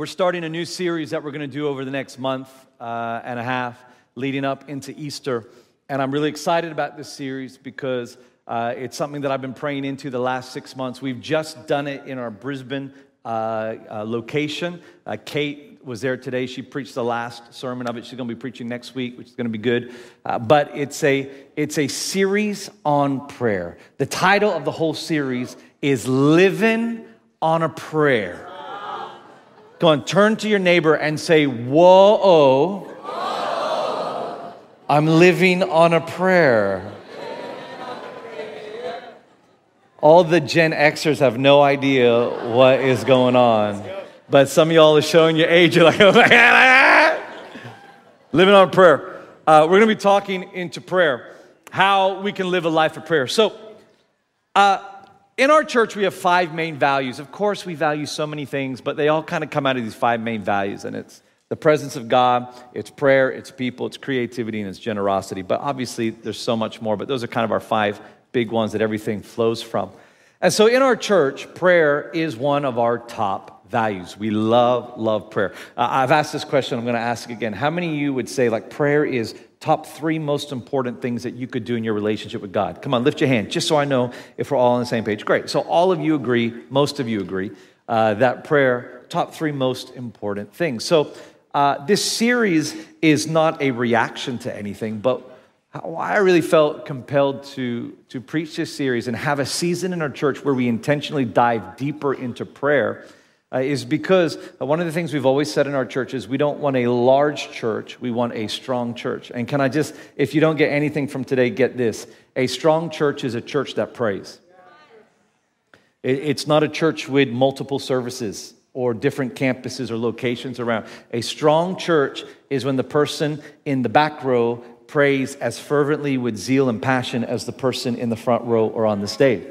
We're starting a new series that we're going to do over the next month uh, and a half leading up into Easter. And I'm really excited about this series because uh, it's something that I've been praying into the last six months. We've just done it in our Brisbane uh, uh location. Uh, Kate was there today. She preached the last sermon of it. She's going to be preaching next week, which is going to be good. Uh, but it's a, it's a series on prayer. The title of the whole series is Living on a Prayer. Go on, turn to your neighbor and say, Whoa, Whoa. I'm living on a prayer. All the Gen Xers have no idea what is going on. But some of y'all are showing your age. You're like, oh my God, living on prayer. Uh, we're going to be talking into prayer, how we can live a life of prayer. So, uh, in our church, we have five main values. Of course, we value so many things, but they all kind of come out of these five main values. And it's the presence of God, it's prayer, it's people, it's creativity, and it's generosity. But obviously, there's so much more. But those are kind of our five big ones that everything flows from. And so in our church, prayer is one of our top values. We love, love prayer. Uh, I've asked this question, I'm going to ask again. How many of you would say, like, prayer is top three most important things that you could do in your relationship with God? Come on, lift your hand, just so I know if we're all on the same page. Great. So, all of you agree, most of you agree, uh, that prayer, top three most important things. So, uh, this series is not a reaction to anything, but why I really felt compelled to, to preach this series and have a season in our church where we intentionally dive deeper into prayer uh, is because one of the things we've always said in our church is we don't want a large church, we want a strong church. And can I just, if you don't get anything from today, get this. A strong church is a church that prays. It's not a church with multiple services or different campuses or locations around. A strong church is when the person in the back row prays as fervently with zeal and passion as the person in the front row or on the stage.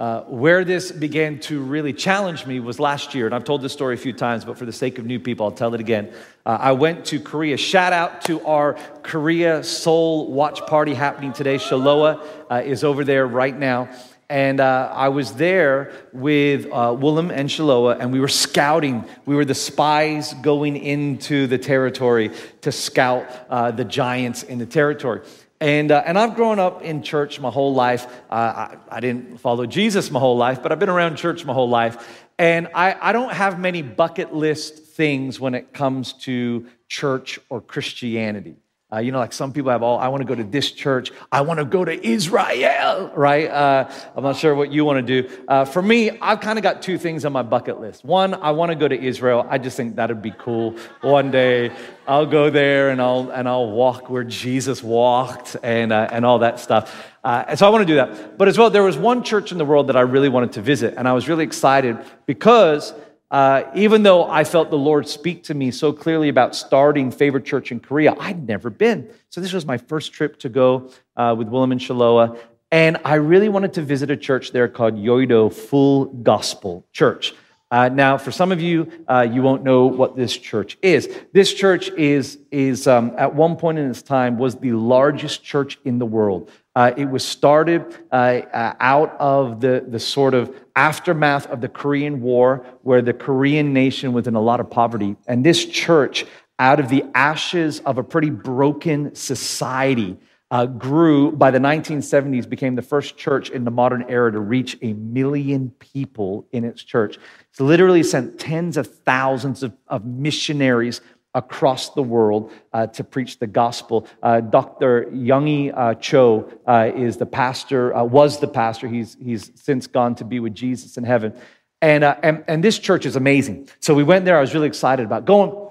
Uh, where this began to really challenge me was last year, and I've told this story a few times, but for the sake of new people, I'll tell it again. Uh, I went to Korea. Shout out to our Korea Seoul watch party happening today. Shaloa uh, is over there right now. And uh, I was there with uh, Willem and Shaloa, and we were scouting. We were the spies going into the territory to scout uh, the giants in the territory. And, uh, and I've grown up in church my whole life. Uh, I, I, didn't follow Jesus my whole life, but I've been around church my whole life. And I, I don't have many bucket list things when it comes to church or Christianity. Uh, you know, like some people have all, I want to go to this church. I want to go to Israel, right? Uh, I'm not sure what you want to do. Uh, for me, I've kind of got two things on my bucket list. One, I want to go to Israel. I just think that'd be cool. One day, I'll go there and I'll, and I'll walk where Jesus walked and, uh, and all that stuff. Uh, and so I want to do that. But as well, there was one church in the world that I really wanted to visit. And I was really excited because uh, even though I felt the Lord speak to me so clearly about starting Favorite Church in Korea, I'd never been. So this was my first trip to go uh, with Willem and Shaloa. And I really wanted to visit a church there called Yoido Full Gospel Church. Uh, now, for some of you, uh, you won't know what this church is. This church is, is um, at one point in its time, was the largest church in the world. Uh, it was started uh, uh, out of the, the sort of aftermath of the Korean War, where the Korean nation was in a lot of poverty. And this church, out of the ashes of a pretty broken society, uh, grew by the 1970s, became the first church in the modern era to reach a million people in its church. It's literally sent tens of thousands of, of missionaries across the world uh, to preach the gospel. Uh, Dr. Yonggi uh, Cho uh, is the pastor, uh, was the pastor. He's, he's since gone to be with Jesus in heaven. And, uh, and, and this church is amazing. So we went there. I was really excited about going.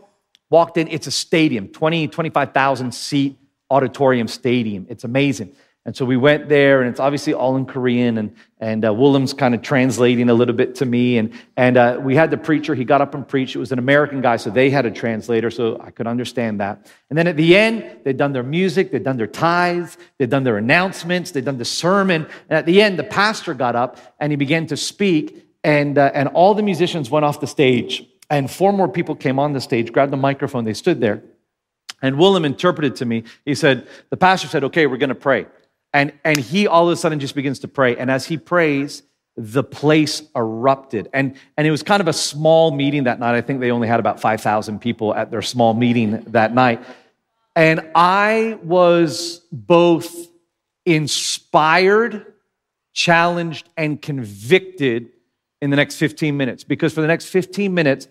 Walked in. It's a stadium, 20, 25,000 seat auditorium stadium. It's amazing. And so we went there, and it's obviously all in Korean, and, and uh, Willem's kind of translating a little bit to me. And, and uh, we had the preacher, he got up and preached. It was an American guy, so they had a translator, so I could understand that. And then at the end, they'd done their music, they'd done their tithes, they'd done their announcements, they'd done the sermon. And at the end, the pastor got up and he began to speak, and, uh, and all the musicians went off the stage. And four more people came on the stage, grabbed the microphone, they stood there. And Willem interpreted to me, he said, the pastor said, okay, we're going to pray. And, and he all of a sudden just begins to pray. And as he prays, the place erupted. And, and it was kind of a small meeting that night. I think they only had about 5,000 people at their small meeting that night. And I was both inspired, challenged, and convicted in the next 15 minutes. Because for the next 15 minutes,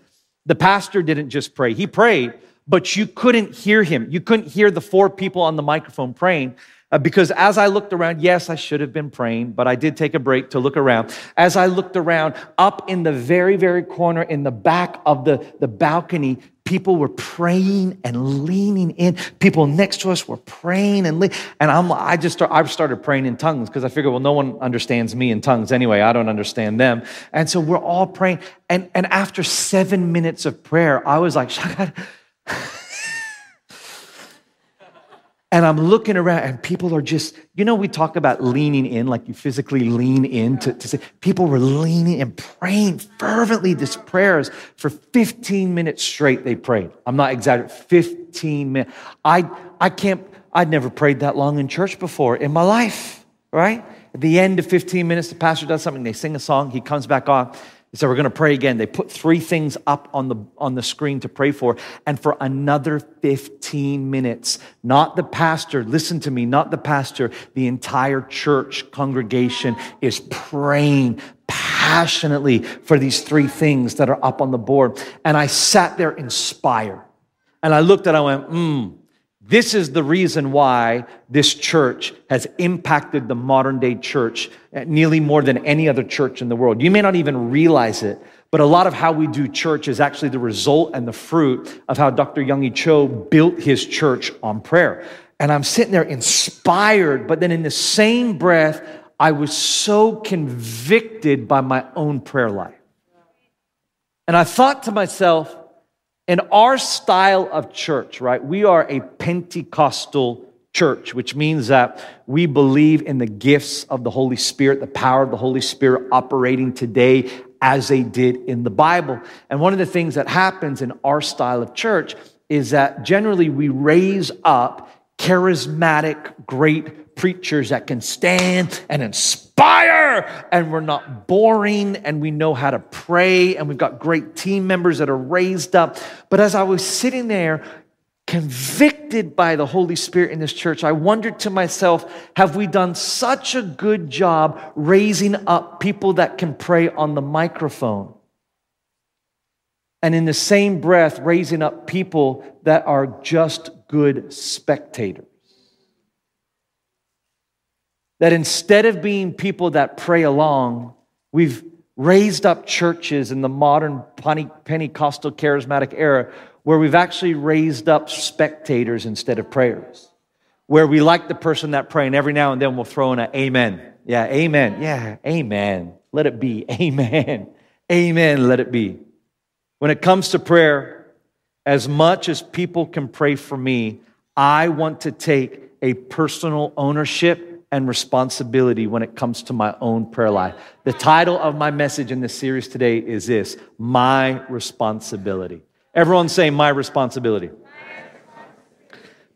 the pastor didn't just pray, he prayed, but you couldn't hear him. You couldn't hear the four people on the microphone praying. Uh, because as I looked around, yes, I should have been praying, but I did take a break to look around. As I looked around, up in the very, very corner in the back of the, the balcony, people were praying and leaning in. People next to us were praying and le- and I'm I just start, I started praying in tongues because I figured, well, no one understands me in tongues anyway. I don't understand them, and so we're all praying. And and after seven minutes of prayer, I was like, And I'm looking around, and people are just, you know, we talk about leaning in, like you physically lean in to, to say, people were leaning and praying fervently these prayers for 15 minutes straight. They prayed. I'm not exaggerating, 15 minutes. I, I can't, I'd never prayed that long in church before in my life, right? At the end of 15 minutes, the pastor does something, they sing a song, he comes back on. So we're going to pray again. They put three things up on the, on the screen to pray for. And for another 15 minutes, not the pastor, listen to me, not the pastor, the entire church congregation is praying passionately for these three things that are up on the board. And I sat there inspired. And I looked at and I went, hmm, this is the reason why this church has impacted the modern day church eh, nearly more than any other church in the world. You may not even realize it, but a lot of how we do church is actually the result and the fruit of how Dr. Yonggi Cho built his church on prayer. And I'm sitting there inspired, but then in the same breath, I was so convicted by my own prayer life. And I thought to myself, in our style of church, right, we are a Pentecostal church, which means that we believe in the gifts of the Holy Spirit, the power of the Holy Spirit operating today as they did in the Bible. And one of the things that happens in our style of church is that generally we raise up charismatic, great preachers that can stand and inspire, and we're not boring, and we know how to pray, and we've got great team members that are raised up. But as I was sitting there, convicted by the Holy Spirit in this church, I wondered to myself, have we done such a good job raising up people that can pray on the microphone? And in the same breath, raising up people that are just good spectators. That instead of being people that pray along, we've raised up churches in the modern Pentecostal charismatic era where we've actually raised up spectators instead of prayers. Where we like the person that praying every now and then we'll throw in an amen. Yeah, amen. Yeah, amen. Let it be. Amen. Amen. Let it be. When it comes to prayer, as much as people can pray for me, I want to take a personal ownership and responsibility when it comes to my own prayer life. The title of my message in this series today is this My Responsibility. Everyone say, My responsibility.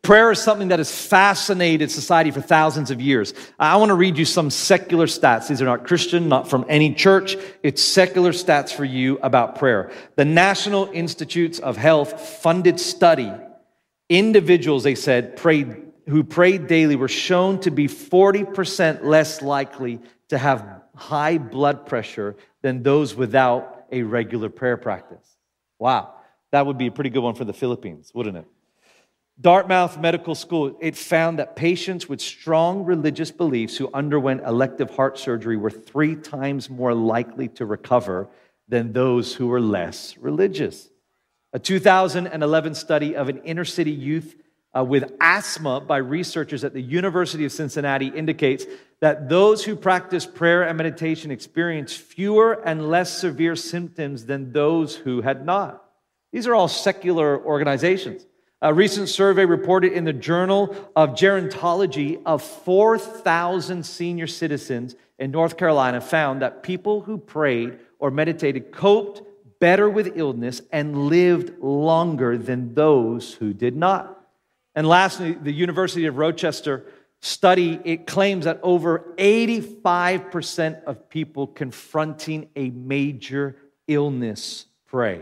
Prayer is something that has fascinated society for thousands of years. I want to read you some secular stats. These are not Christian, not from any church. It's secular stats for you about prayer. The National Institutes of Health funded study, individuals, they said, prayed who prayed daily were shown to be 40% less likely to have high blood pressure than those without a regular prayer practice. Wow, that would be a pretty good one for the Philippines, wouldn't it? Dartmouth Medical School, it found that patients with strong religious beliefs who underwent elective heart surgery were three times more likely to recover than those who were less religious. A 2011 study of an inner city youth uh, with asthma by researchers at the University of Cincinnati indicates that those who practice prayer and meditation experience fewer and less severe symptoms than those who had not. These are all secular organizations. A recent survey reported in the Journal of Gerontology of 4,000 senior citizens in North Carolina found that people who prayed or meditated coped better with illness and lived longer than those who did not. And lastly, the University of Rochester study, it claims that over 85% of people confronting a major illness pray.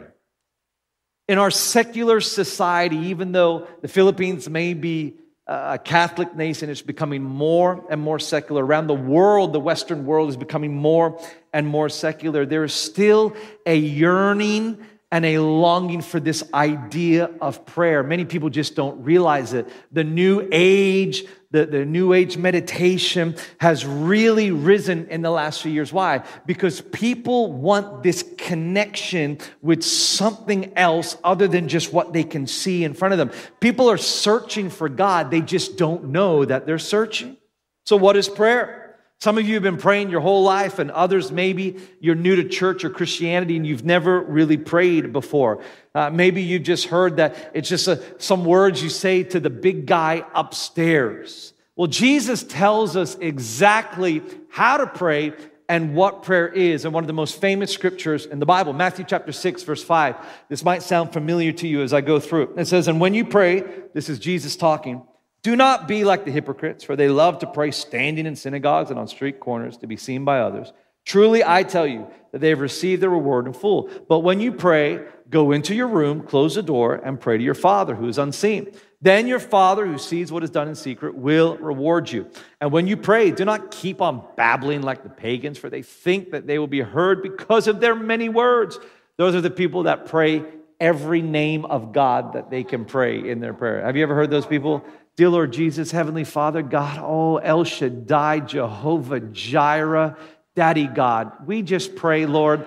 In our secular society, even though the Philippines may be a Catholic nation, it's becoming more and more secular. Around the world, the Western world is becoming more and more secular. There is still a yearning and a longing for this idea of prayer. Many people just don't realize it. The new age, the, the new age meditation has really risen in the last few years. Why? Because people want this connection with something else other than just what they can see in front of them. People are searching for God, they just don't know that they're searching. So, what is prayer? Some of you have been praying your whole life, and others maybe you're new to church or Christianity and you've never really prayed before. Uh, maybe you've just heard that it's just a, some words you say to the big guy upstairs. Well, Jesus tells us exactly how to pray and what prayer is in one of the most famous scriptures in the Bible, Matthew chapter 6, verse 5. This might sound familiar to you as I go through it. It says, And when you pray, this is Jesus talking. Do not be like the hypocrites, for they love to pray standing in synagogues and on street corners to be seen by others. Truly, I tell you that they have received their reward in full. But when you pray, go into your room, close the door, and pray to your Father who is unseen. Then your Father who sees what is done in secret will reward you. And when you pray, do not keep on babbling like the pagans, for they think that they will be heard because of their many words. Those are the people that pray every name of God that they can pray in their prayer. Have you ever heard those people? Dear Lord Jesus, Heavenly Father, God, oh, El Shaddai, Jehovah Jireh, Daddy God, we just pray, Lord.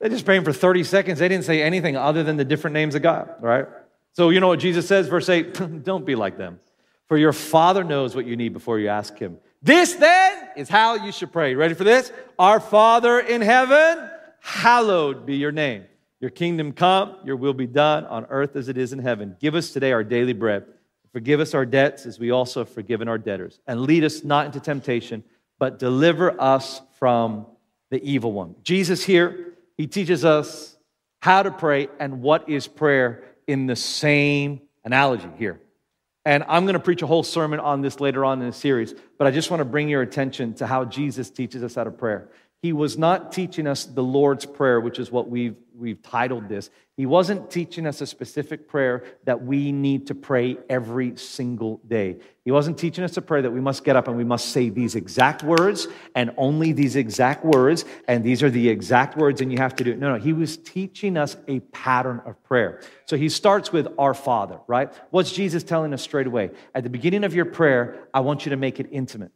They're just praying for 30 seconds. They didn't say anything other than the different names of God, right? So, you know what Jesus says, verse 8 don't be like them, for your Father knows what you need before you ask Him. This then is how you should pray. Ready for this? Our Father in heaven, hallowed be your name. Your kingdom come, your will be done on earth as it is in heaven. Give us today our daily bread. Forgive us our debts as we also have forgiven our debtors. And lead us not into temptation, but deliver us from the evil one. Jesus here, he teaches us how to pray and what is prayer in the same analogy here. And I'm going to preach a whole sermon on this later on in the series, but I just want to bring your attention to how Jesus teaches us how to pray. He was not teaching us the Lord's Prayer, which is what we've, we've titled this. He wasn't teaching us a specific prayer that we need to pray every single day. He wasn't teaching us a prayer that we must get up and we must say these exact words and only these exact words, and these are the exact words, and you have to do it. No, no. He was teaching us a pattern of prayer. So he starts with Our Father, right? What's Jesus telling us straight away? At the beginning of your prayer, I want you to make it intimate.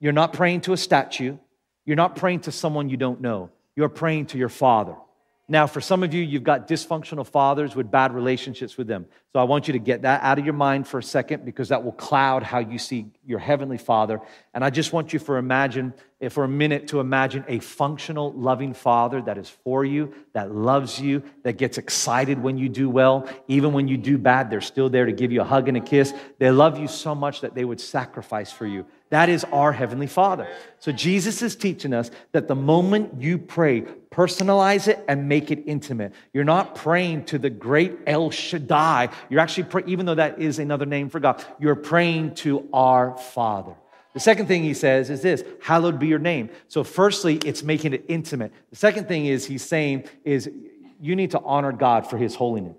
You're not praying to a statue. You're not praying to someone you don't know, you're praying to your Father. Now, for some of you, you've got dysfunctional fathers with bad relationships with them. So I want you to get that out of your mind for a second because that will cloud how you see your heavenly father. And I just want you for imagine eh, for a minute to imagine a functional, loving father that is for you, that loves you, that gets excited when you do well. Even when you do bad, they're still there to give you a hug and a kiss. They love you so much that they would sacrifice for you. That is our Heavenly Father. So Jesus is teaching us that the moment you pray, personalize it and make it intimate. You're not praying to the great El Shaddai. You're actually, praying, even though that is another name for God, you're praying to our Father. The second thing he says is this hallowed be your name. So, firstly, it's making it intimate. The second thing is he's saying is you need to honor God for his holiness.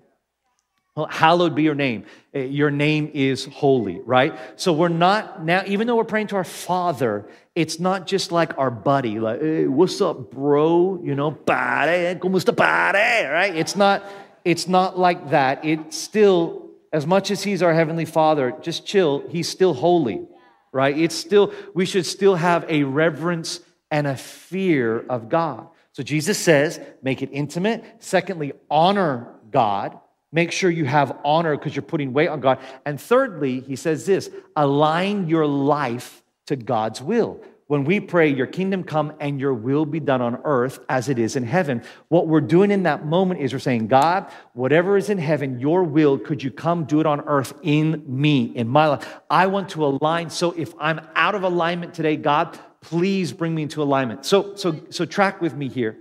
Well, hallowed be your name. Eh, your name is holy, right? So we're not now, even though we're praying to our Father, it's not just like our buddy, like, hey, what's up, bro? You know, pare, como está pare, right? It's not, it's not like that. It's still, as much as He's our Heavenly Father, just chill, He's still holy, right? It's still, we should still have a reverence and a fear of God. So Jesus says, make it intimate. Secondly, honor God. Make sure you have honor because you're putting weight on God. And thirdly, he says this align your life to God's will. When we pray, Your kingdom come and your will be done on earth as it is in heaven, what we're doing in that moment is we're saying, God, whatever is in heaven, your will, could you come do it on earth in me, in my life? I want to align. So if I'm out of alignment today, God, please bring me into alignment. So, so, so track with me here.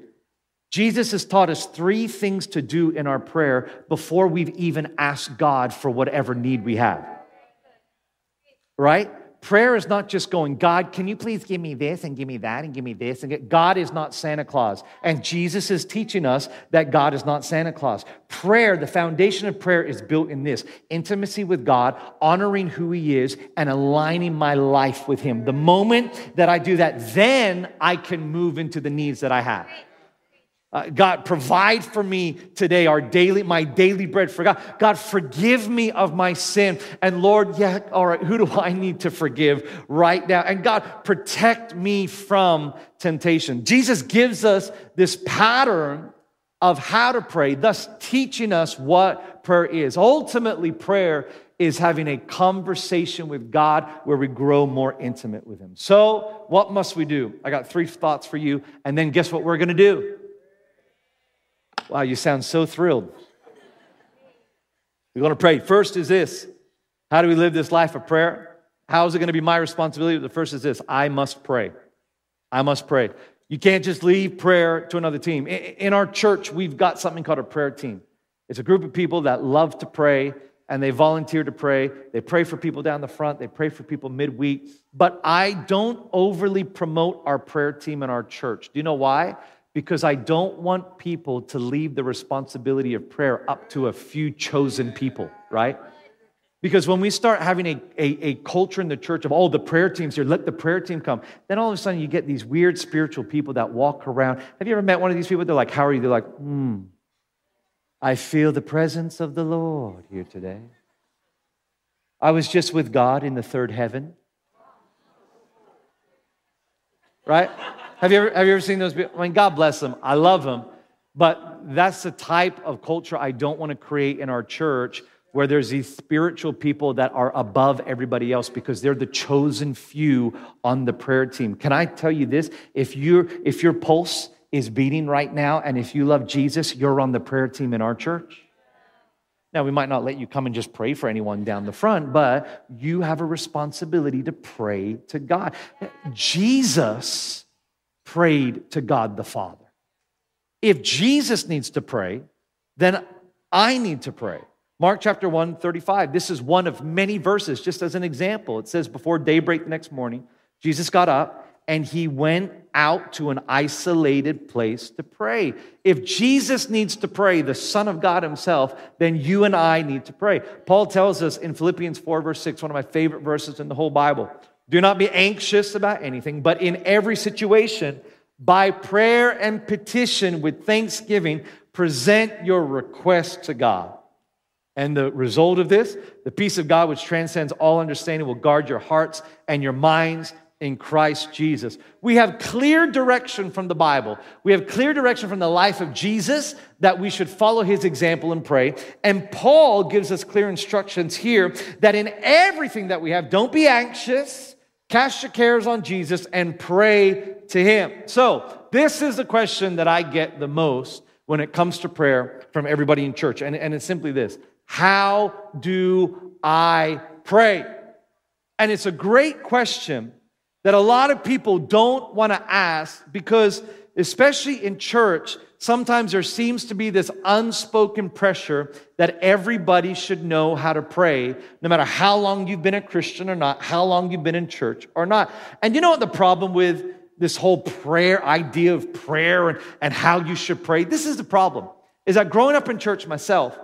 Jesus has taught us three things to do in our prayer before we've even asked God for whatever need we have. right? Prayer is not just going, God, can you please give me this and give me that and give me this? And God is not Santa Claus. And Jesus is teaching us that God is not Santa Claus. Prayer, the foundation of prayer is built in this intimacy with God, honoring who He is, and aligning my life with Him. The moment that I do that, then I can move into the needs that I have. Uh, God, provide for me today our daily, my daily bread for God. God, forgive me of my sin. And Lord, yeah, all right, who do I need to forgive right now? And God, protect me from temptation. Jesus gives us this pattern of how to pray, thus teaching us what prayer is. Ultimately, prayer is having a conversation with God where we grow more intimate with Him. So, what must we do? I got three thoughts for you. And then guess what we're going to do? Wow, you sound so thrilled. We're going to pray. First is this How do we live this life of prayer? How is it going to be my responsibility? The first is this I must pray. I must pray. You can't just leave prayer to another team. In our church, we've got something called a prayer team. It's a group of people that love to pray and they volunteer to pray. They pray for people down the front, they pray for people midweek. But I don't overly promote our prayer team in our church. Do you know why? Because I don't want people to leave the responsibility of prayer up to a few chosen people, right? Because when we start having a, a, a, culture in the church of, oh, the prayer team's here, let the prayer team come, then all of a sudden you get these weird spiritual people that walk around. Have you ever met one of these people? They're like, how are you? They're like, hmm, I feel the presence of the Lord here today. I was just with God in the third heaven. Right? Have you ever, have you ever seen those people? I mean, God bless them. I love them. But that's the type of culture I don't want to create in our church where there's these spiritual people that are above everybody else because they're the chosen few on the prayer team. Can I tell you this? If you if your pulse is beating right now and if you love Jesus, you're on the prayer team in our church. Now, we might not let you come and just pray for anyone down the front, but you have a responsibility to pray to God. Jesus prayed to God the Father. If Jesus needs to pray, then I need to pray. Mark chapter 1, 35. This is one of many verses, just as an example. It says, Before daybreak the next morning, Jesus got up and he went out to an isolated place to pray. If Jesus needs to pray, the Son of God Himself, then you and I need to pray. Paul tells us in Philippians 4, verse 6, one of my favorite verses in the whole Bible do not be anxious about anything, but in every situation, by prayer and petition with thanksgiving, present your request to God. And the result of this, the peace of God, which transcends all understanding, will guard your hearts and your minds in Christ Jesus. We have clear direction from the Bible. We have clear direction from the life of Jesus that we should follow his example and pray. And Paul gives us clear instructions here that in everything that we have, don't be anxious Cast your cares on Jesus and pray to Him. So, this is the question that I get the most when it comes to prayer from everybody in church. And, and it's simply this How do I pray? And it's a great question that a lot of people don't want to ask because, especially in church, sometimes there seems to be this unspoken pressure that everybody should know how to pray, no matter how long you've been a Christian or not, how long you've been in church or not. And you know what the problem with this whole prayer idea of prayer and, and how you should pray? This is the problem, is that growing up in church myself,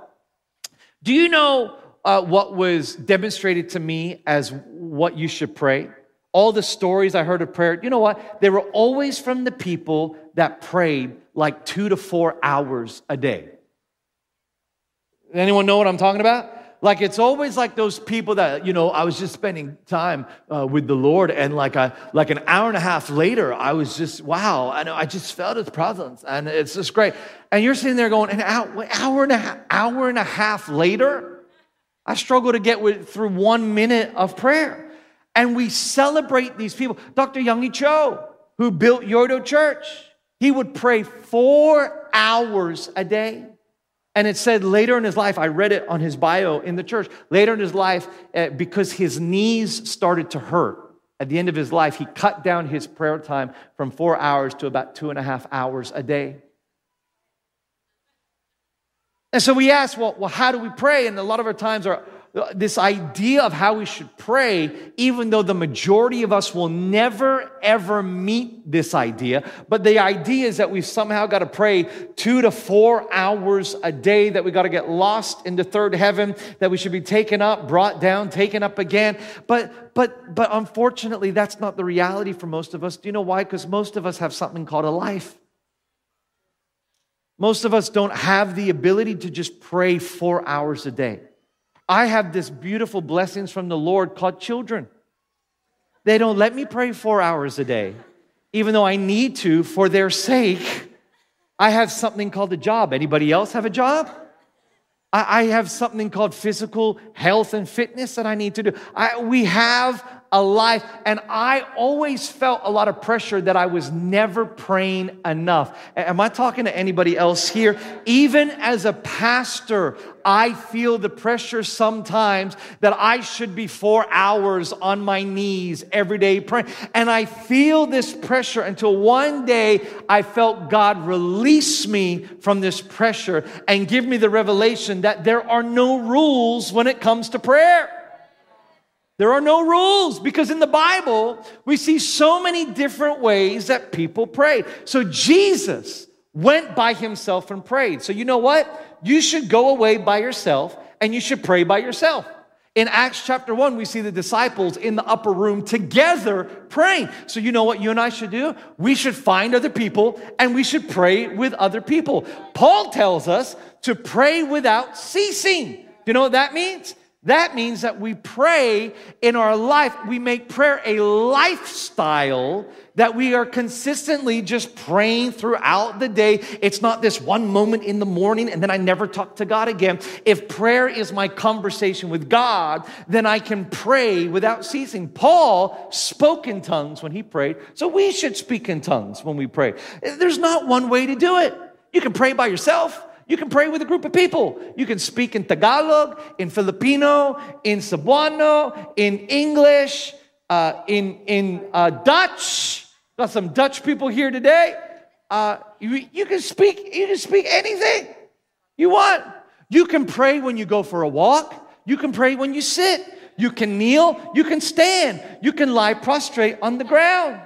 do you know uh, what was demonstrated to me as what you should pray? All the stories I heard of prayer, you know what? They were always from the people that prayed like two to four hours a day. Anyone know what I'm talking about? Like it's always like those people that you know. I was just spending time uh, with the Lord, and like a like an hour and a half later, I was just wow. I know I just felt His presence, and it's just great. And you're sitting there going, an hour, hour and a half, hour and a half later, I struggle to get with, through one minute of prayer. And we celebrate these people. Dr. Yonggi Cho, who built Yoido Church, he would pray four hours a day. And it said later in his life, I read it on his bio in the church, later in his life, uh, because his knees started to hurt. At the end of his life, he cut down his prayer time from four hours to about two and a half hours a day. And so we ask, well, well, how do we pray? And a lot of our times, our, this idea of how we should pray, even though the majority of us will never ever meet this idea. But the idea is that we've somehow got to pray two to four hours a day, that we got to get lost into third heaven, that we should be taken up, brought down, taken up again. But but but unfortunately, that's not the reality for most of us. Do you know why? Because most of us have something called a life. Most of us don't have the ability to just pray four hours a day. I have this beautiful blessings from the Lord called children. They don't let me pray four hours a day, even though I need to for their sake. I have something called a job. Anybody else have a job? I, have something called physical health and fitness that I need to do. I, we have a life. And I always felt a lot of pressure that I was never praying enough. Am I talking to anybody else here? Even as a pastor, I feel the pressure sometimes that I should be four hours on my knees every day praying. And I feel this pressure until one day I felt God release me from this pressure and give me the revelation that there are no rules when it comes to prayer. There are no rules because in the Bible, we see so many different ways that people pray. So Jesus went by himself and prayed. So you know what? You should go away by yourself and you should pray by yourself. In Acts chapter 1, we see the disciples in the upper room together praying. So, you know what you and I should do? We should find other people and we should pray with other people. Paul tells us to pray without ceasing. Do you know what that means? That means that we pray in our life, we make prayer a lifestyle that we are consistently just praying throughout the day. It's not this one moment in the morning and then I never talk to God again. If prayer is my conversation with God, then I can pray without ceasing. Paul spoke in tongues when he prayed, so we should speak in tongues when we pray. There's not one way to do it. You can pray by yourself. You can pray with a group of people. You can speak in Tagalog, in Filipino, in Cebuano, in English, uh, in, in uh, Dutch. Got some Dutch people here today. Uh, you, you, can speak, you can speak anything you want. You can pray when you go for a walk. You can pray when you sit. You can kneel. You can stand. You can lie prostrate on the ground.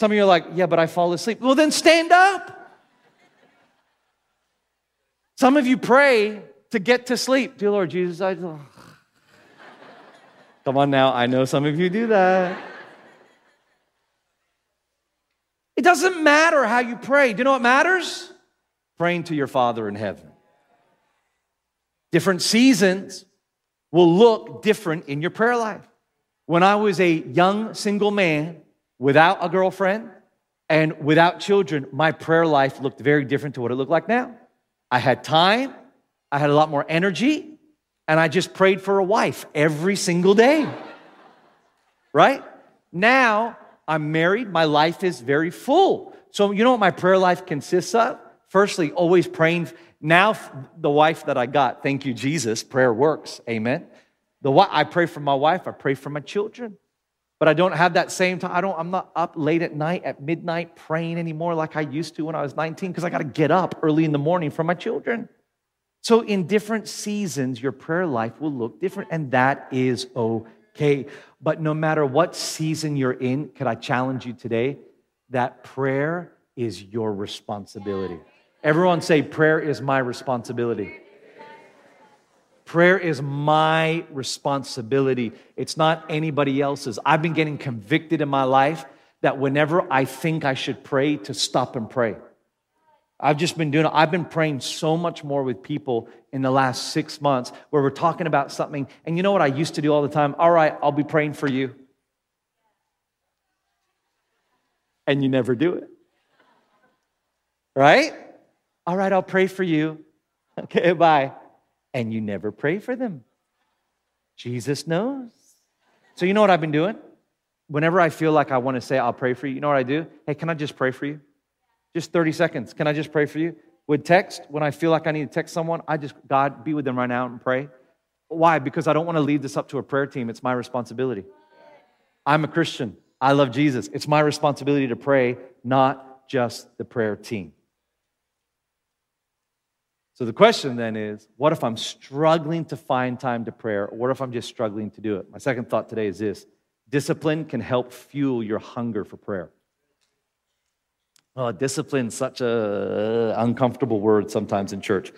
Some of you are like, yeah, but I fall asleep. Well, then stand up. Some of you pray to get to sleep. Dear Lord Jesus, I. Oh. Come on now, I know some of you do that. It doesn't matter how you pray. Do you know what matters? Praying to your Father in heaven. Different seasons will look different in your prayer life. When I was a young single man without a girlfriend and without children, my prayer life looked very different to what it looked like now. I had time, I had a lot more energy, and I just prayed for a wife every single day. Right? Now I'm married, my life is very full. So, you know what my prayer life consists of? Firstly, always praying. Now, the wife that I got, thank you, Jesus, prayer works. Amen. The, I pray for my wife, I pray for my children. But I don't have that same time. I don't, I'm not up late at night, at midnight, praying anymore like I used to when I was 19, because I got to get up early in the morning for my children. So, in different seasons, your prayer life will look different, and that is okay. But no matter what season you're in, could I challenge you today that prayer is your responsibility? Everyone say, Prayer is my responsibility. Prayer is my responsibility. It's not anybody else's. I've been getting convicted in my life that whenever I think I should pray, to stop and pray. I've just been doing it. I've been praying so much more with people in the last six months where we're talking about something. And you know what I used to do all the time? All right, I'll be praying for you. And you never do it. Right? All right, I'll pray for you. Okay, bye and you never pray for them. Jesus knows. So, you know what I've been doing? Whenever I feel like I want to say, I'll pray for you, you know what I do? Hey, can I just pray for you? Just 30 seconds. Can I just pray for you? With text, when I feel like I need to text someone, I just, God, be with them right now and pray. Why? Because I don't want to leave this up to a prayer team. It's my responsibility. I'm a Christian. I love Jesus. It's my responsibility to pray, not just the prayer team. So the question then is what if I'm struggling to find time to prayer? Or what if I'm just struggling to do it? My second thought today is this discipline can help fuel your hunger for prayer. Oh, discipline, such a uncomfortable word sometimes in church.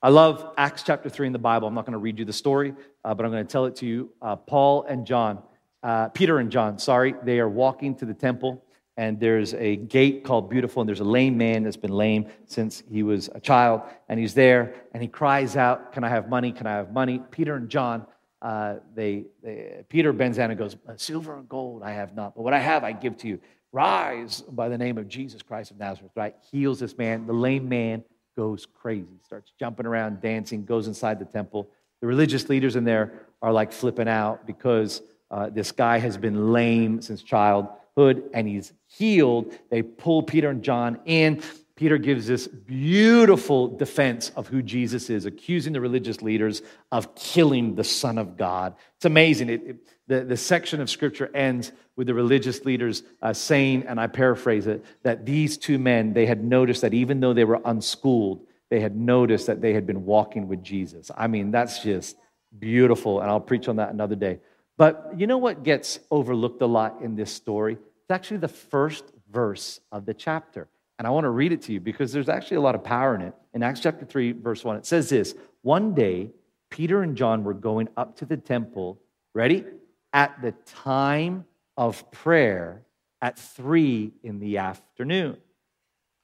I love Acts chapter 3 in the Bible. I'm not going to read you the story, uh, but I'm going to tell it to you. Uh, Paul and John, uh, Peter and John, sorry, they are walking to the temple and there's a gate called Beautiful, and there's a lame man that's been lame since he was a child, and he's there, and he cries out, "Can I have money? Can I have money?" Peter and John, uh, they, they, Peter bends down and goes, "Silver and gold I have not, but what I have I give to you. Rise by the name of Jesus Christ of Nazareth." Right? Heals this man. The lame man goes crazy, starts jumping around, dancing, goes inside the temple. The religious leaders in there are like flipping out because uh, this guy has been lame since child hood and he's healed. They pull Peter and John in. Peter gives this beautiful defense of who Jesus is, accusing the religious leaders of killing the Son of God. It's amazing. It, it, the, the section of scripture ends with the religious leaders uh, saying, and I paraphrase it, that these two men, they had noticed that even though they were unschooled, they had noticed that they had been walking with Jesus. I mean, that's just beautiful, and I'll preach on that another day. But you know what gets overlooked a lot in this story? It's actually the first verse of the chapter. And I want to read it to you because there's actually a lot of power in it. In Acts chapter 3, verse 1, it says this One day, Peter and John were going up to the temple, ready? At the time of prayer at 3 in the afternoon.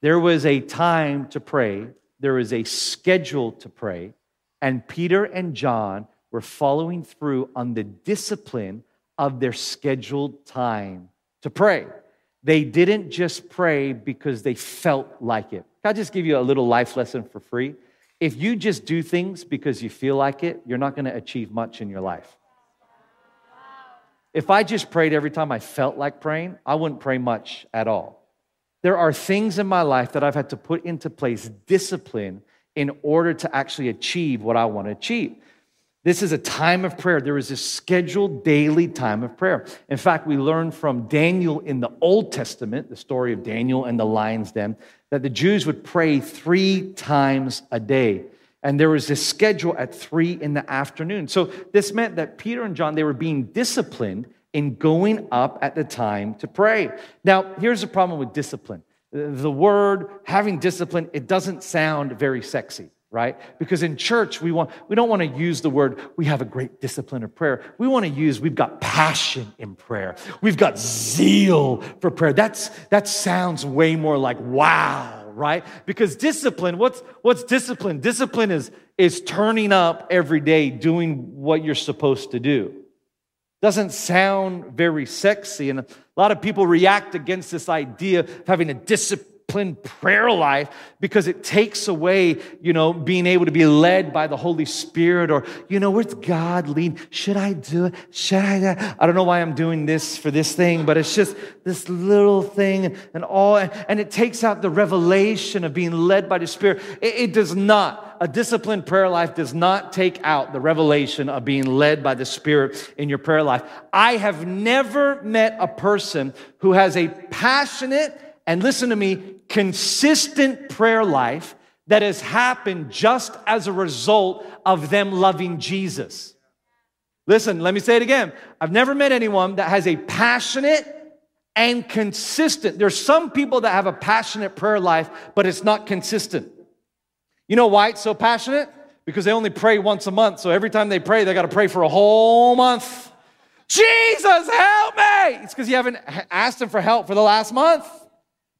There was a time to pray, there was a schedule to pray, and Peter and John were following through on the discipline of their scheduled time to pray. They didn't just pray because they felt like it. Can I just give you a little life lesson for free? If you just do things because you feel like it, you're not going to achieve much in your life. If I just prayed every time I felt like praying, I wouldn't pray much at all. There are things in my life that I've had to put into place discipline in order to actually achieve what I want to achieve. This is a time of prayer. There is a scheduled daily time of prayer. In fact, we learn from Daniel in the Old Testament, the story of Daniel and the lion's den, that the Jews would pray three times a day. And there was this schedule at three in the afternoon. So this meant that Peter and John, they were being disciplined in going up at the time to pray. Now, here's the problem with discipline. The word having discipline, it doesn't sound very sexy right? Because in church, we, want, we don't want to use the word, we have a great discipline of prayer. We want to use, we've got passion in prayer. We've got zeal for prayer. That's, that sounds way more like wow, right? Because discipline, what's, what's discipline? Discipline is, is turning up every day, doing what you're supposed to do. Doesn't sound very sexy. And a lot of people react against this idea of having a discipline disciplined prayer life because it takes away, you know, being able to be led by the Holy Spirit or, you know, where's God lead? Should I do it? Should I? I don't know why I'm doing this for this thing, but it's just this little thing and all, and it takes out the revelation of being led by the Spirit. It, it does not. A disciplined prayer life does not take out the revelation of being led by the Spirit in your prayer life. I have never met a person who has a passionate and listen to me, consistent prayer life that has happened just as a result of them loving Jesus. Listen, let me say it again. I've never met anyone that has a passionate and consistent. There's some people that have a passionate prayer life, but it's not consistent. You know why it's so passionate? Because they only pray once a month. So every time they pray, they got to pray for a whole month. Jesus, help me! It's because you haven't asked him for help for the last month.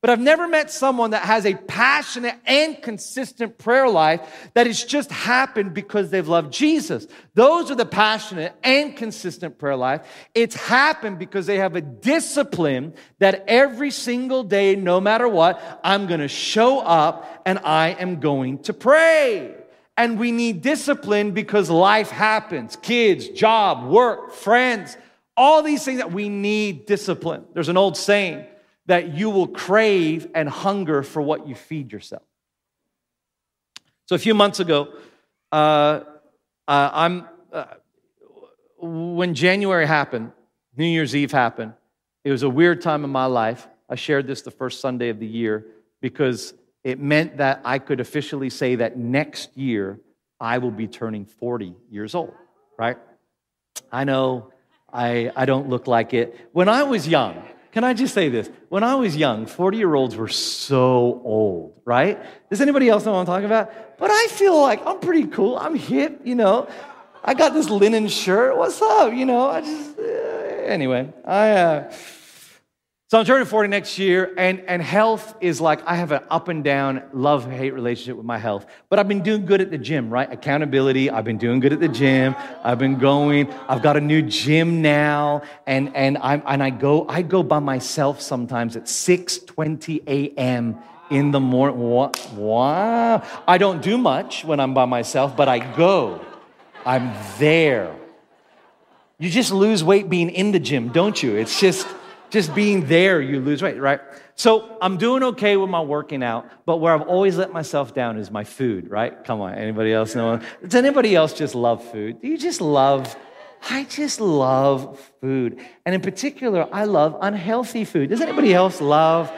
But I've never met someone that has a passionate and consistent prayer life that has just happened because they've loved Jesus. Those are the passionate and consistent prayer life. It's happened because they have a discipline that every single day, no matter what, I'm going to show up and I am going to pray. And we need discipline because life happens kids, job, work, friends, all these things that we need discipline. There's an old saying that you will crave and hunger for what you feed yourself. So a few months ago, uh, uh, I'm uh, when January happened, New Year's Eve happened. It was a weird time in my life. I shared this the first Sunday of the year because it meant that I could officially say that next year I will be turning 40 years old, right? I know I, I don't look like it. When I was young, can I just say this? When I was young, 40 year olds were so old, right? Does anybody else know what I'm talking about? But I feel like I'm pretty cool. I'm hip, you know. I got this linen shirt. What's up? You know, I just, uh, anyway, I, uh, so I'm turning 40 next year, and, and health is like I have an up and down love hate relationship with my health. But I've been doing good at the gym, right? Accountability. I've been doing good at the gym. I've been going. I've got a new gym now, and and I and I go I go by myself sometimes at 6:20 a.m. in the morning. Wow! I don't do much when I'm by myself, but I go. I'm there. You just lose weight being in the gym, don't you? It's just just being there, you lose weight, right? So I'm doing okay with my working out, but where I've always let myself down is my food, right? Come on, anybody else know? Does anybody else just love food? Do you just love? I just love food. And in particular, I love unhealthy food. Does anybody else love?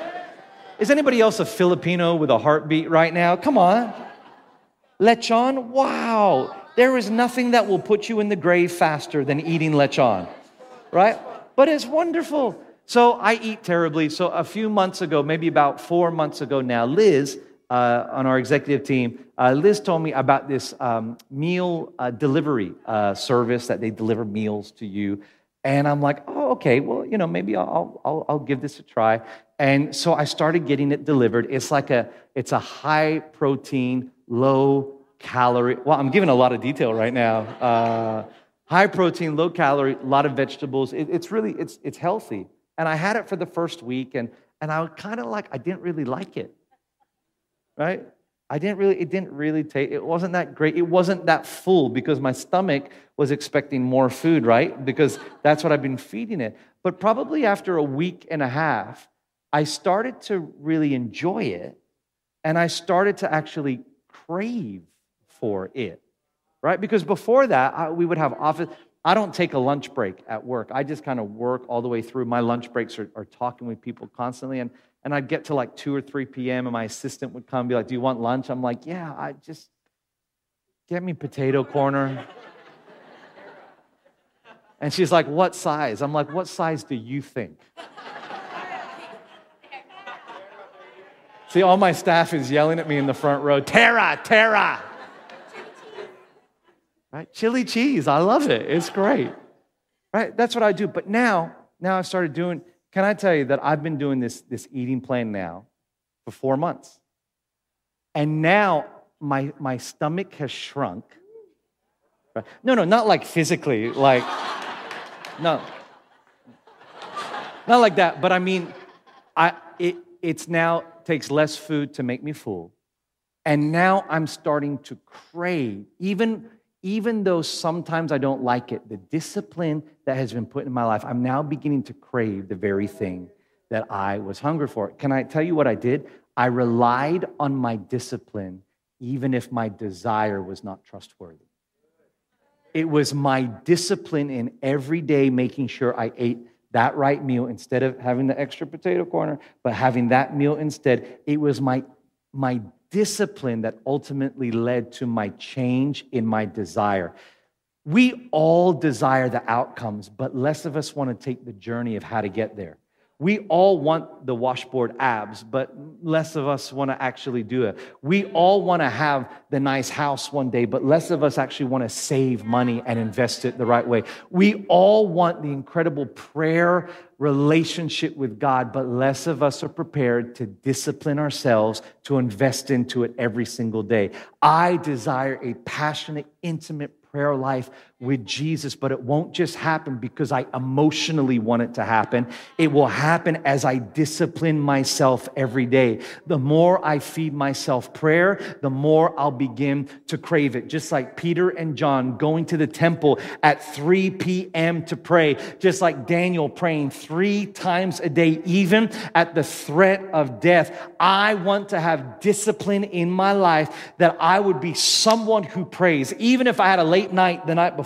Is anybody else a Filipino with a heartbeat right now? Come on. Lechon? Wow. There is nothing that will put you in the grave faster than eating lechon, right? But it's wonderful. So I eat terribly. So a few months ago, maybe about four months ago now, Liz uh, on our executive team, uh, Liz told me about this um, meal uh, delivery uh, service that they deliver meals to you. And I'm like, oh, okay, well, you know, maybe I'll, I'll, I'll give this a try. And so I started getting it delivered. It's like a, it's a high protein, low calorie. Well, I'm giving a lot of detail right now. Uh, high protein, low calorie, a lot of vegetables. It, it's really, it's, it's healthy. And I had it for the first week, and, and I kind of like, I didn't really like it. Right? I didn't really, it didn't really take, it wasn't that great. It wasn't that full because my stomach was expecting more food, right? Because that's what I've been feeding it. But probably after a week and a half, I started to really enjoy it and I started to actually crave for it, right? Because before that, I, we would have office, I don't take a lunch break at work. I just kind of work all the way through. My lunch breaks are, are talking with people constantly. And, and I'd get to like 2 or 3 p.m., and my assistant would come and be like, Do you want lunch? I'm like, Yeah, I just get me potato corner. And she's like, What size? I'm like, What size do you think? See, all my staff is yelling at me in the front row Tara, Tara. Right? Chili cheese, I love it. It's great. Right? That's what I do. But now, now I've started doing, can I tell you that I've been doing this, this eating plan now for four months. And now my, my stomach has shrunk. No, no, not like physically, like, no. Not like that, but I mean, I, it, it's now takes less food to make me full. And now I'm starting to crave, even even though sometimes I don't like it, the discipline that has been put in my life, I'm now beginning to crave the very thing that I was hungry for. Can I tell you what I did? I relied on my discipline, even if my desire was not trustworthy. It was my discipline in every day making sure I ate that right meal instead of having the extra potato corner, but having that meal instead. It was my, my discipline that ultimately led to my change in my desire. We all desire the outcomes, but less of us want to take the journey of how to get there. We all want the washboard abs, but less of us want to actually do it. We all want to have the nice house one day, but less of us actually want to save money and invest it the right way. We all want the incredible prayer relationship with God, but less of us are prepared to discipline ourselves to invest into it every single day. I desire a passionate, intimate prayer life with Jesus, but it won't just happen because I emotionally want it to happen. It will happen as I discipline myself every day. The more I feed myself prayer, the more I'll begin to crave it. Just like Peter and John going to the temple at 3 p.m. to pray, just like Daniel praying three times a day, even at the threat of death. I want to have discipline in my life that I would be someone who prays, even if I had a late night the night before,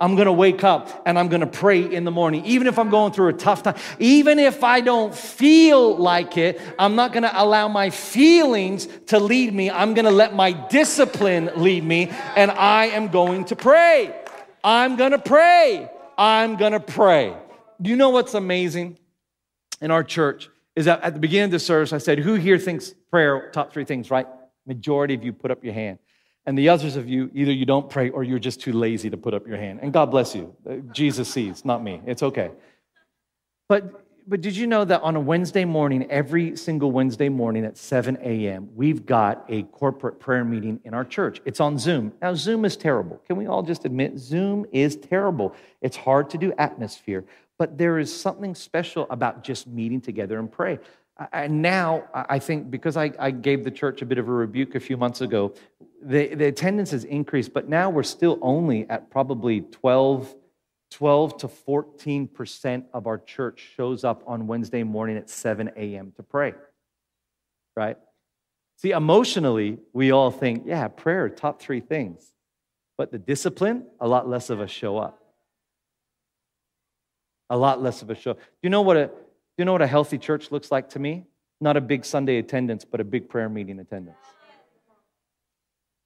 I'm going to wake up and I'm going to pray in the morning. Even if I'm going through a tough time, even if I don't feel like it, I'm not going to allow my feelings to lead me. I'm going to let my discipline lead me and I am going to pray. I'm going to pray. I'm going to pray. Do you know what's amazing in our church? Is that at the beginning of the service, I said, Who here thinks prayer, top three things, right? Majority of you put up your hand. And the others of you, either you don't pray or you're just too lazy to put up your hand. And God bless you. Uh, Jesus sees, not me. It's okay. But but did you know that on a Wednesday morning, every single Wednesday morning at 7 a.m., we've got a corporate prayer meeting in our church? It's on Zoom. Now, Zoom is terrible. Can we all just admit Zoom is terrible? It's hard to do atmosphere, but there is something special about just meeting together and pray. And now, I think because I, I gave the church a bit of a rebuke a few months ago, the, the attendance has increased, but now we're still only at probably 12 12 to 14% of our church shows up on Wednesday morning at 7 a.m. to pray, right? See, emotionally, we all think, yeah, prayer, top three things. But the discipline, a lot less of us show up. A lot less of us show. Do you know what a, do you know what a healthy church looks like to me? Not a big Sunday attendance, but a big prayer meeting attendance.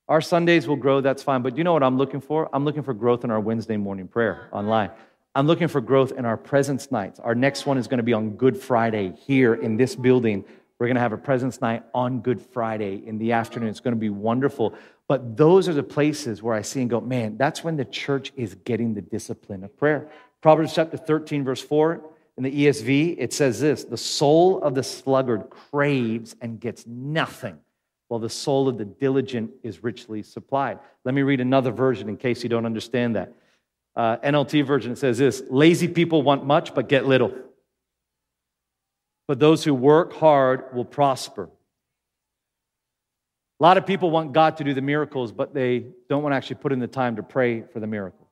Our Sundays will grow, that's fine. But you know what I'm looking for? I'm looking for growth in our Wednesday morning prayer online. I'm looking for growth in our presence nights. Our next one is going to be on Good Friday here in this building. We're going to have a presence night on Good Friday in the afternoon. It's going to be wonderful. But those are the places where I see and go, man, that's when the church is getting the discipline of prayer. Proverbs chapter 13, verse 4, in the ESV, it says this The soul of the sluggard craves and gets nothing while the soul of the diligent is richly supplied. Let me read another version in case you don't understand that. Uh, NLT version says this Lazy people want much but get little. But those who work hard will prosper. A lot of people want God to do the miracles, but they don't want to actually put in the time to pray for the miracles.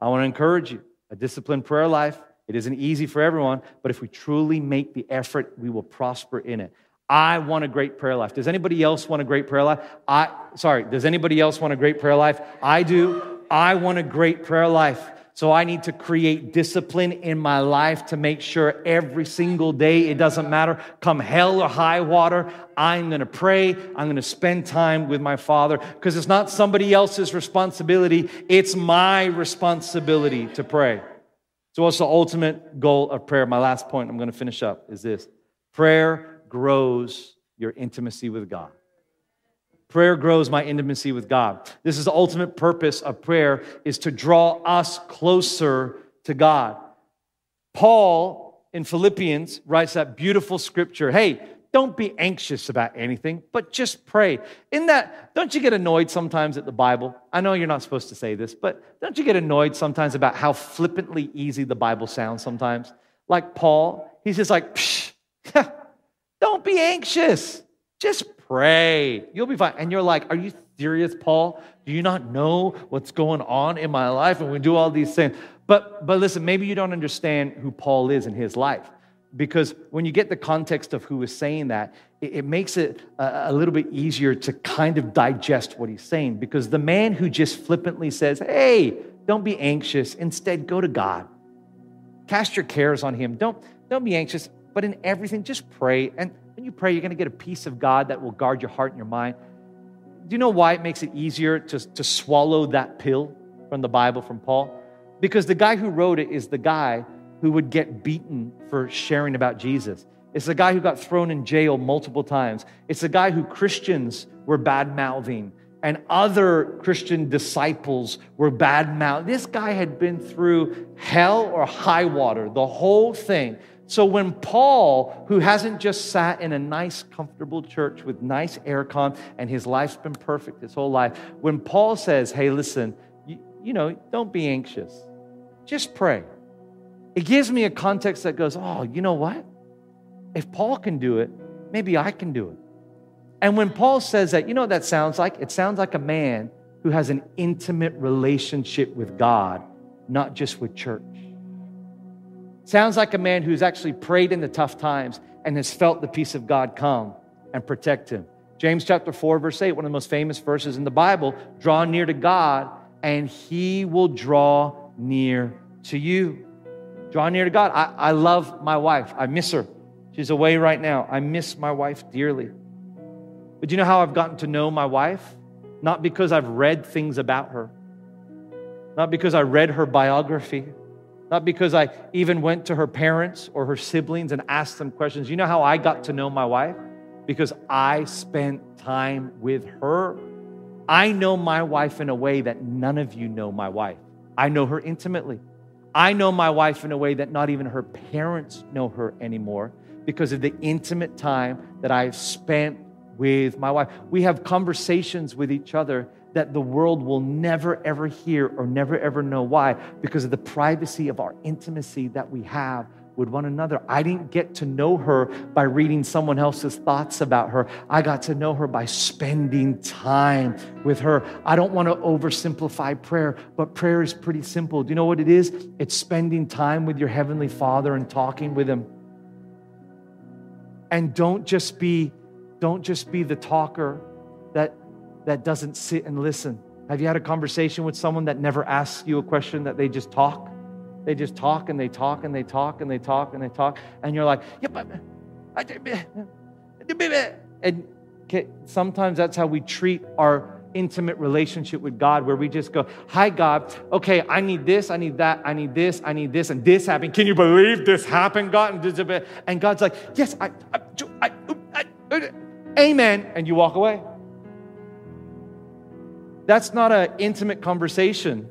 I want to encourage you a disciplined prayer life. It isn't easy for everyone, but if we truly make the effort, we will prosper in it. I want a great prayer life. Does anybody else want a great prayer life? I sorry, does anybody else want a great prayer life? I do. I want a great prayer life. So I need to create discipline in my life to make sure every single day, it doesn't matter, come hell or high water, I'm going to pray. I'm going to spend time with my Father because it's not somebody else's responsibility. It's my responsibility to pray. So what's the ultimate goal of prayer? My last point I'm going to finish up is this. Prayer grows your intimacy with God. Prayer grows my intimacy with God. This is the ultimate purpose of prayer is to draw us closer to God. Paul in Philippians writes that beautiful scripture. Hey, don't be anxious about anything, but just pray. In that, don't you get annoyed sometimes at the Bible? I know you're not supposed to say this, but don't you get annoyed sometimes about how flippantly easy the Bible sounds sometimes? Like Paul, he's just like, Psh, don't be anxious. Just pray. You'll be fine. And you're like, Are you serious, Paul? Do you not know what's going on in my life? And we do all these things. But, but listen, maybe you don't understand who Paul is in his life. Because when you get the context of who is saying that, it, it makes it a, a little bit easier to kind of digest what he's saying. Because the man who just flippantly says, Hey, don't be anxious, instead, go to God. Cast your cares on him. Don't, don't be anxious. But in everything, just pray. And when you pray, you're going to get a peace of God that will guard your heart and your mind. Do you know why it makes it easier to, to swallow that pill from the Bible from Paul? Because the guy who wrote it is the guy who would get beaten for sharing about Jesus. It's the guy who got thrown in jail multiple times. It's the guy who Christians were bad mouthing and other Christian disciples were bad mouthing. This guy had been through hell or high water, the whole thing. So when Paul, who hasn't just sat in a nice, comfortable church with nice aircon and his life's been perfect his whole life, when Paul says, hey, listen, you, you know, don't be anxious, just pray. It gives me a context that goes, oh, you know what? If Paul can do it, maybe I can do it. And when Paul says that, you know what that sounds like? It sounds like a man who has an intimate relationship with God, not just with church. Sounds like a man who's actually prayed in the tough times and has felt the peace of God come and protect him. James chapter 4, verse 8, one of the most famous verses in the Bible draw near to God, and he will draw near to you. Draw near to God. I, I love my wife. I miss her. She's away right now. I miss my wife dearly. But you know how I've gotten to know my wife? Not because I've read things about her, not because I read her biography, not because I even went to her parents or her siblings and asked them questions. You know how I got to know my wife? because I spent time with her. I know my wife in a way that none of you know my wife. I know her intimately. I know my wife in a way that not even her parents know her anymore because of the intimate time that I've spent with my wife. We have conversations with each other that the world will never ever hear or never ever know why because of the privacy of our intimacy that we have with one another. I didn't get to know her by reading someone else's thoughts about her. I got to know her by spending time with her. I don't want to oversimplify prayer, but prayer is pretty simple. Do you know what it is? It's spending time with your Heavenly Father and talking with Him. And don't just be, don't just be the talker that, doesn't sit and listen. Have you had a conversation with someone that never asks you a question, that they just talk? They just talk and they talk and they talk and they talk and they talk. And you're like, yep, yeah, but and sometimes that's how we treat our intimate relationship with God, where we just go, Hi, God. Okay, I need this, I need that, I need this, I need this, and this happened. Can you believe this happened, God? And God's like, Yes, I, I, I, I Amen. And you walk away. That's not an intimate conversation.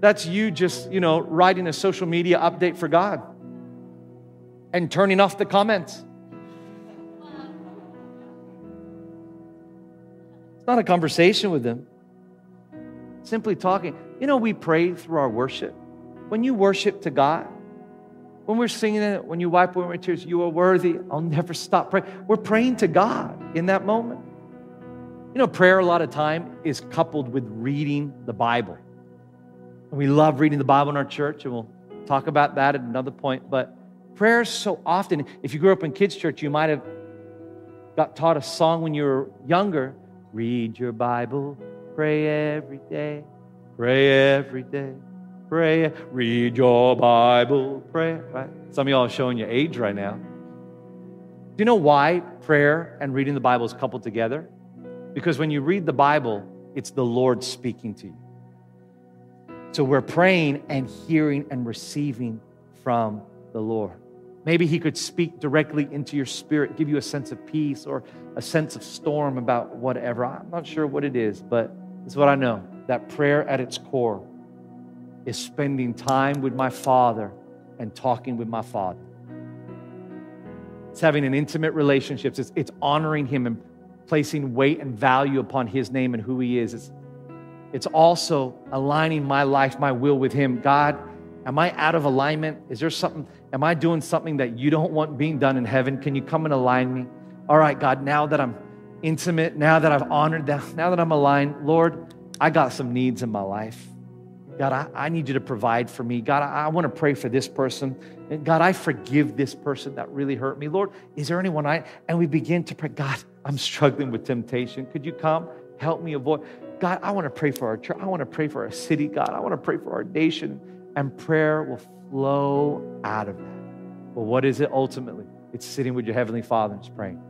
That's you just, you know, writing a social media update for God and turning off the comments. It's not a conversation with them. Simply talking. You know, we pray through our worship. When you worship to God, when we're singing it, when you wipe away my tears, you are worthy. I'll never stop praying. We're praying to God in that moment. You know, prayer a lot of time is coupled with reading the Bible. And we love reading the Bible in our church, and we'll talk about that at another point. But prayers so often, if you grew up in kids' church, you might have got taught a song when you were younger. Read your Bible, pray every day, pray every day, pray, read your Bible, pray. Right? Some of y'all are showing your age right now. Do you know why prayer and reading the Bible is coupled together? Because when you read the Bible, it's the Lord speaking to you. So we're praying and hearing and receiving from the Lord. Maybe He could speak directly into your spirit, give you a sense of peace or a sense of storm about whatever. I'm not sure what it is, but it's what I know that prayer at its core is spending time with my Father and talking with my Father. It's having an intimate relationship. It's, it's honoring Him and placing weight and value upon His name and who He is. It's it's also aligning my life, my will with Him. God, am I out of alignment? Is there something, am I doing something that you don't want being done in heaven? Can you come and align me? All right, God, now that I'm intimate, now that I've honored that, now that I'm aligned, Lord, I got some needs in my life. God, I, I need you to provide for me. God, I, I want to pray for this person. God, I forgive this person that really hurt me. Lord, is there anyone I, and we begin to pray, God, I'm struggling with temptation. Could you come help me avoid? God, I want to pray for our church. I want to pray for our city, God. I want to pray for our nation. And prayer will flow out of that. But what is it ultimately? It's sitting with your Heavenly Father and just praying.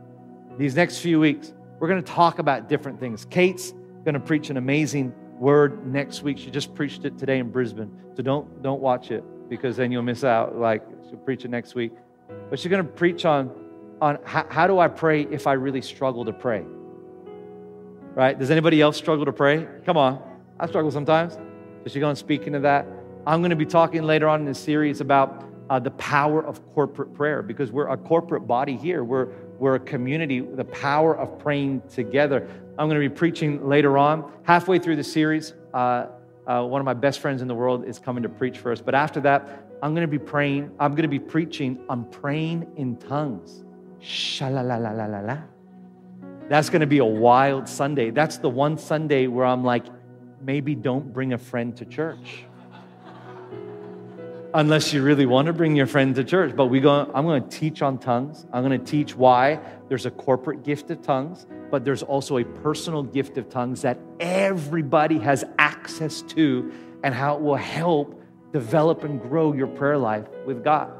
These next few weeks, we're going to talk about different things. Kate's going to preach an amazing word next week. She just preached it today in Brisbane. So don't, don't watch it because then you'll miss out. Like, she'll preach it next week. But she's going to preach on, on how, how do I pray if I really struggle to pray? right? Does anybody else struggle to pray? Come on. I struggle sometimes. So she's going to speak into that. I'm going to be talking later on in this series about uh, the power of corporate prayer because we're a corporate body here. We're, we're a community, the power of praying together. I'm going to be preaching later on. Halfway through the series, uh, uh, one of my best friends in the world is coming to preach for us. But after that, I'm going to be praying, I'm going to be preaching on praying in tongues. Sha-la-la-la-la-la-la. That's going to be a wild Sunday. That's the one Sunday where I'm like, maybe don't bring a friend to church. Unless you really want to bring your friend to church. But we go, I'm going to teach on tongues. I'm going to teach why there's a corporate gift of tongues. but there's also a personal gift of tongues that everybody has access to and how it will help develop and grow your prayer life with God.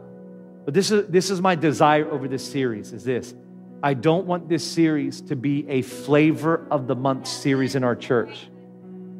But this is, this is my desire over this series is this. I don't want this series to be a flavor of the month series in our church.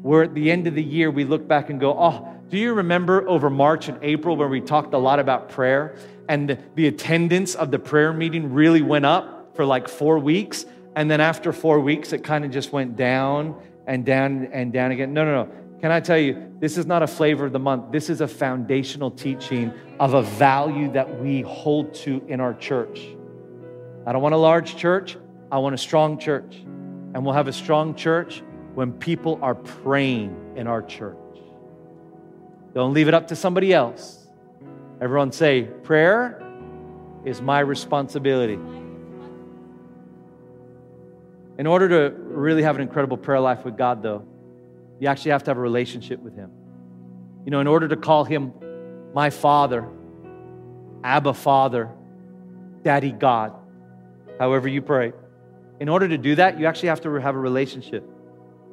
Where at the end of the year, we look back and go, oh, do you remember over March and April where we talked a lot about prayer and the attendance of the prayer meeting really went up for like four weeks? And then after four weeks, it kind of just went down and down and down again. No, no, no. Can I tell you, this is not a flavor of the month. This is a foundational teaching of a value that we hold to in our church. I don't want a large church, I want a strong church. And we'll have a strong church when people are praying in our church. Don't leave it up to somebody else. Everyone say, prayer is my responsibility. In order to really have an incredible prayer life with God, though, you actually have to have a relationship with Him. You know, in order to call Him my Father, Abba Father, Daddy God, however you pray, in order to do that, you actually have to have a relationship.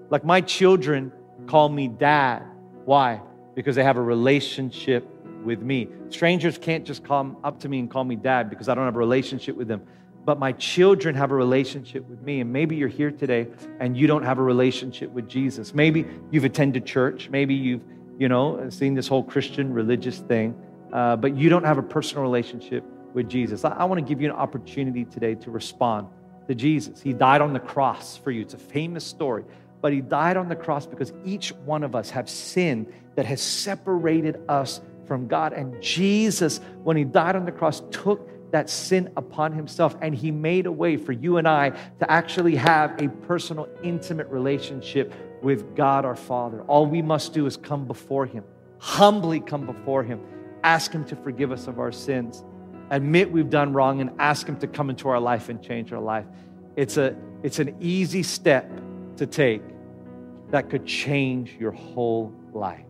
Like my children call me dad. Why? because they have a relationship with me. Strangers can't just come up to me and call me dad because I don't have a relationship with them. But my children have a relationship with me. And maybe you're here today and you don't have a relationship with Jesus. Maybe you've attended church. Maybe you've, you know, seen this whole Christian religious thing, uh, but you don't have a personal relationship with Jesus. I, I want to give you an opportunity today to respond to Jesus. He died on the cross for you. It's a famous story but he died on the cross because each one of us have sin that has separated us from God. And Jesus, when he died on the cross, took that sin upon himself and he made a way for you and I to actually have a personal, intimate relationship with God our Father. All we must do is come before him, humbly come before him, ask him to forgive us of our sins, admit we've done wrong, and ask him to come into our life and change our life. It's, a, it's an easy step to take that could change your whole life.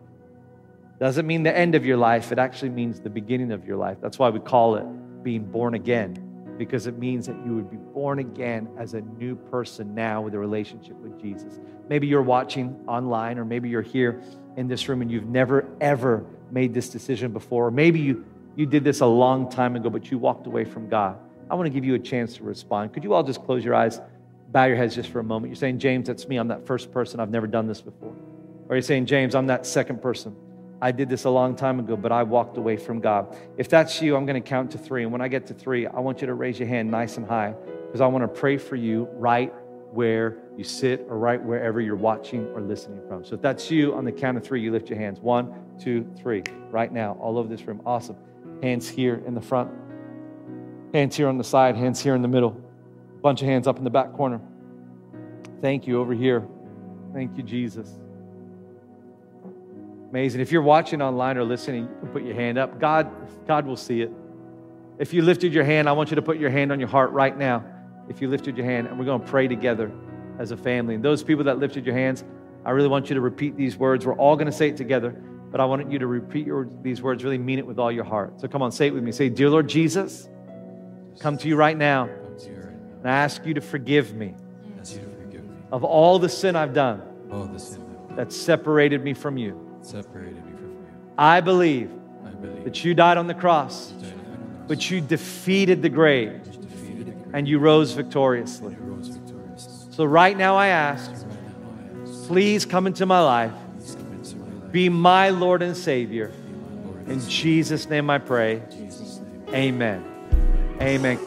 Doesn't mean the end of your life, it actually means the beginning of your life. That's why we call it being born again, because it means that you would be born again as a new person now with a relationship with Jesus. Maybe you're watching online, or maybe you're here in this room and you've never, ever made this decision before, or maybe you, you did this a long time ago, but you walked away from God. I want to give you a chance to respond. Could you all just close your eyes? bow your heads just for a moment. You're saying, James, that's me. I'm that first person. I've never done this before. Or you're saying, James, I'm that second person. I did this a long time ago, but I walked away from God. If that's you, I'm going to count to three. And when I get to three, I want you to raise your hand nice and high because I want to pray for you right where you sit or right wherever you're watching or listening from. So if that's you, on the count of three, you lift your hands. One, two, three. Right now, all over this room. Awesome. Hands here in the front, hands here on the side, hands here in the middle bunch of hands up in the back corner. Thank you over here. Thank you, Jesus. Amazing. If you're watching online or listening, you can put your hand up. God, God will see it. If you lifted your hand, I want you to put your hand on your heart right now. If you lifted your hand, and we're going to pray together as a family. And those people that lifted your hands, I really want you to repeat these words. We're all going to say it together, but I want you to repeat your, these words, really mean it with all your heart. So come on, say it with me. Say, Dear Lord Jesus, come to you right now. And I ask you to forgive me of all the sin I've done that separated me from you. I believe that you died on the cross, but you defeated the grave and you rose victoriously. So right now I ask, please come into my life, be my Lord and Savior. In Jesus' name I pray. Amen. Amen.